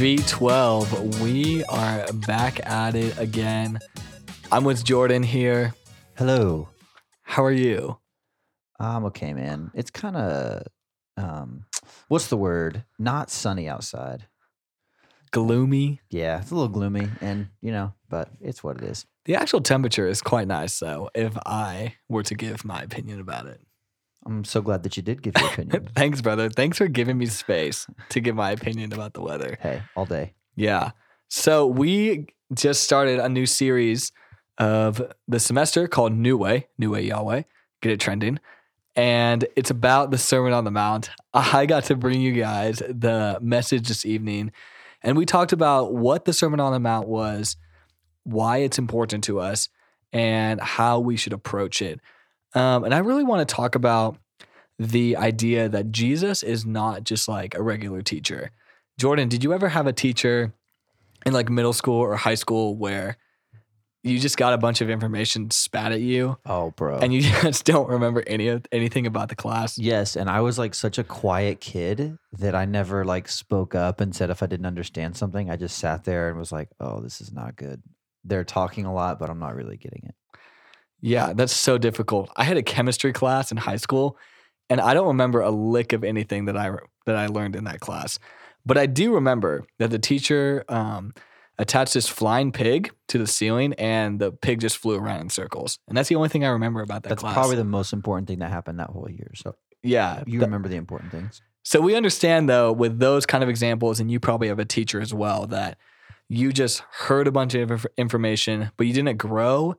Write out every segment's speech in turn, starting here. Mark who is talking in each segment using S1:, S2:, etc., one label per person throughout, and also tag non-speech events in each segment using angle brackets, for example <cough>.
S1: V12, we are back at it again. I'm with Jordan here.
S2: Hello.
S1: How are you?
S2: I'm okay, man. It's kind of, um, what's the word? Not sunny outside.
S1: Gloomy.
S2: Yeah, it's a little gloomy, and you know, but it's what it is.
S1: The actual temperature is quite nice, though, if I were to give my opinion about it.
S2: I'm so glad that you did give your opinion. <laughs>
S1: Thanks, brother. Thanks for giving me space to give my opinion about the weather.
S2: hey, all day.
S1: Yeah. So we just started a new series of the semester called New Way, New Way Yahweh. Get it trending. And it's about the Sermon on the Mount. I got to bring you guys the message this evening. And we talked about what the Sermon on the Mount was, why it's important to us, and how we should approach it. Um, and I really want to talk about the idea that Jesus is not just like a regular teacher. Jordan, did you ever have a teacher in like middle school or high school where you just got a bunch of information spat at you
S2: Oh, bro.
S1: and you <laughs> just don't remember any of anything about the class?
S2: yes, and I was like such a quiet kid that I never like spoke up and said if I didn't understand something. I just sat there and was like, "Oh, this is not good." They're talking a lot, but I'm not really getting it.
S1: Yeah, that's so difficult. I had a chemistry class in high school, and I don't remember a lick of anything that I that I learned in that class. But I do remember that the teacher um, attached this flying pig to the ceiling, and the pig just flew around in circles. And that's the only thing I remember about that class.
S2: That's
S1: class.
S2: probably the most important thing that happened that whole year. So
S1: yeah.
S2: you remember the important things.
S1: So we understand though with those kind of examples, and you probably have a teacher as well that you just heard a bunch of inf- information, but you didn't grow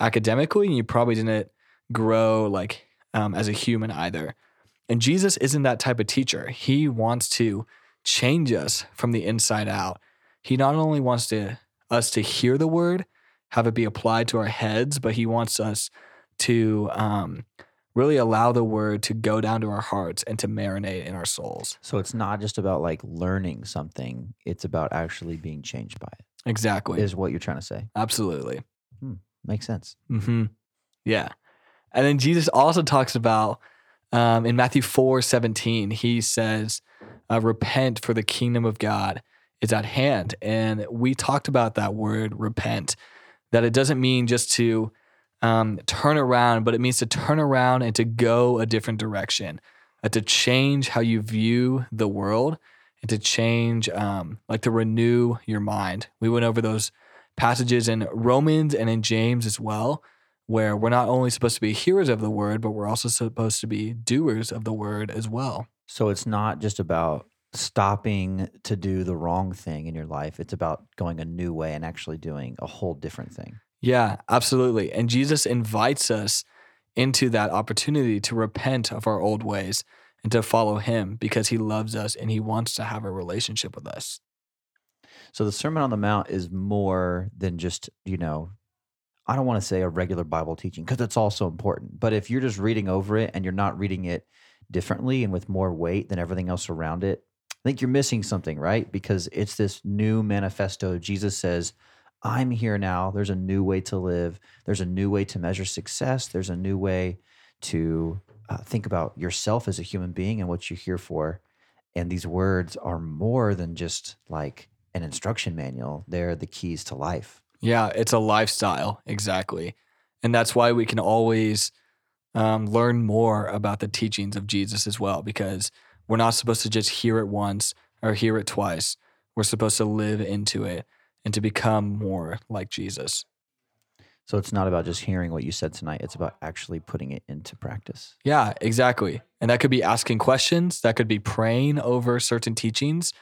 S1: academically, and you probably didn't grow like um, as a human either. And Jesus isn't that type of teacher. He wants to change us from the inside out. He not only wants to us to hear the word, have it be applied to our heads, but he wants us to um, really allow the word to go down to our hearts and to marinate in our souls.
S2: So it's not just about like learning something, it's about actually being changed by it,
S1: Exactly.
S2: is what you're trying to say.
S1: Absolutely.
S2: Makes sense.
S1: hmm Yeah. And then Jesus also talks about um, in Matthew 4 17, he says, uh, Repent for the kingdom of God is at hand. And we talked about that word, repent, that it doesn't mean just to um, turn around, but it means to turn around and to go a different direction, uh, to change how you view the world and to change, um, like to renew your mind. We went over those passages in Romans and in James as well, where we're not only supposed to be hearers of the word, but we're also supposed to be doers of the word as well.
S2: So it's not just about stopping to do the wrong thing in your life, it's about going a new way and actually doing a whole different thing.
S1: Yeah, absolutely. And Jesus invites us into that opportunity to repent of our old ways and to follow him because he loves us and he wants to have a relationship with us.
S2: So the Sermon on the Mount is more than just, you know, I don't want to say a regular Bible teaching because it's also important. But if you're just reading over it and you're not reading it differently and with more weight than everything else around it, I think you're missing something, right? Because it's this new manifesto. Jesus says, I'm here now. There's a new way to live. There's a new way to measure success. There's a new way to uh, think about yourself as a human being and what you're here for. And these words are more than just like an instruction manual, they're the keys to life.
S1: Yeah, it's a lifestyle, exactly. And that's why we can always um, learn more about the teachings of Jesus as well, because we're not supposed to just hear it once or hear it twice. We're supposed to live into it and to become more like Jesus.
S2: So it's not about just hearing what you said tonight, it's about actually putting it into practice.
S1: Yeah, exactly. And that could be asking questions, that could be praying over certain teachings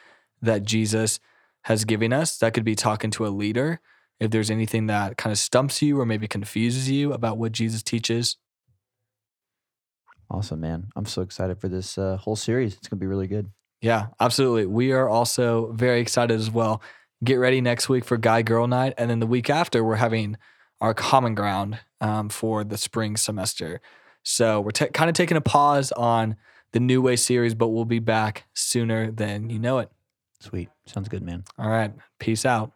S1: that Jesus has given us, that could be talking to a leader. If there's anything that kind of stumps you or maybe confuses you about what Jesus teaches,
S2: Awesome, man. I'm so excited for this uh, whole series. It's going to be really good.
S1: Yeah, absolutely. We are also very excited as well. Get ready next week for Guy Girl Night. And then the week after, we're having our common ground um, for the spring semester. So we're ta kind of taking a pause on the New Way series, but we'll be back sooner than you know it.
S2: Sweet. Sounds good, man.
S1: All right. Peace out.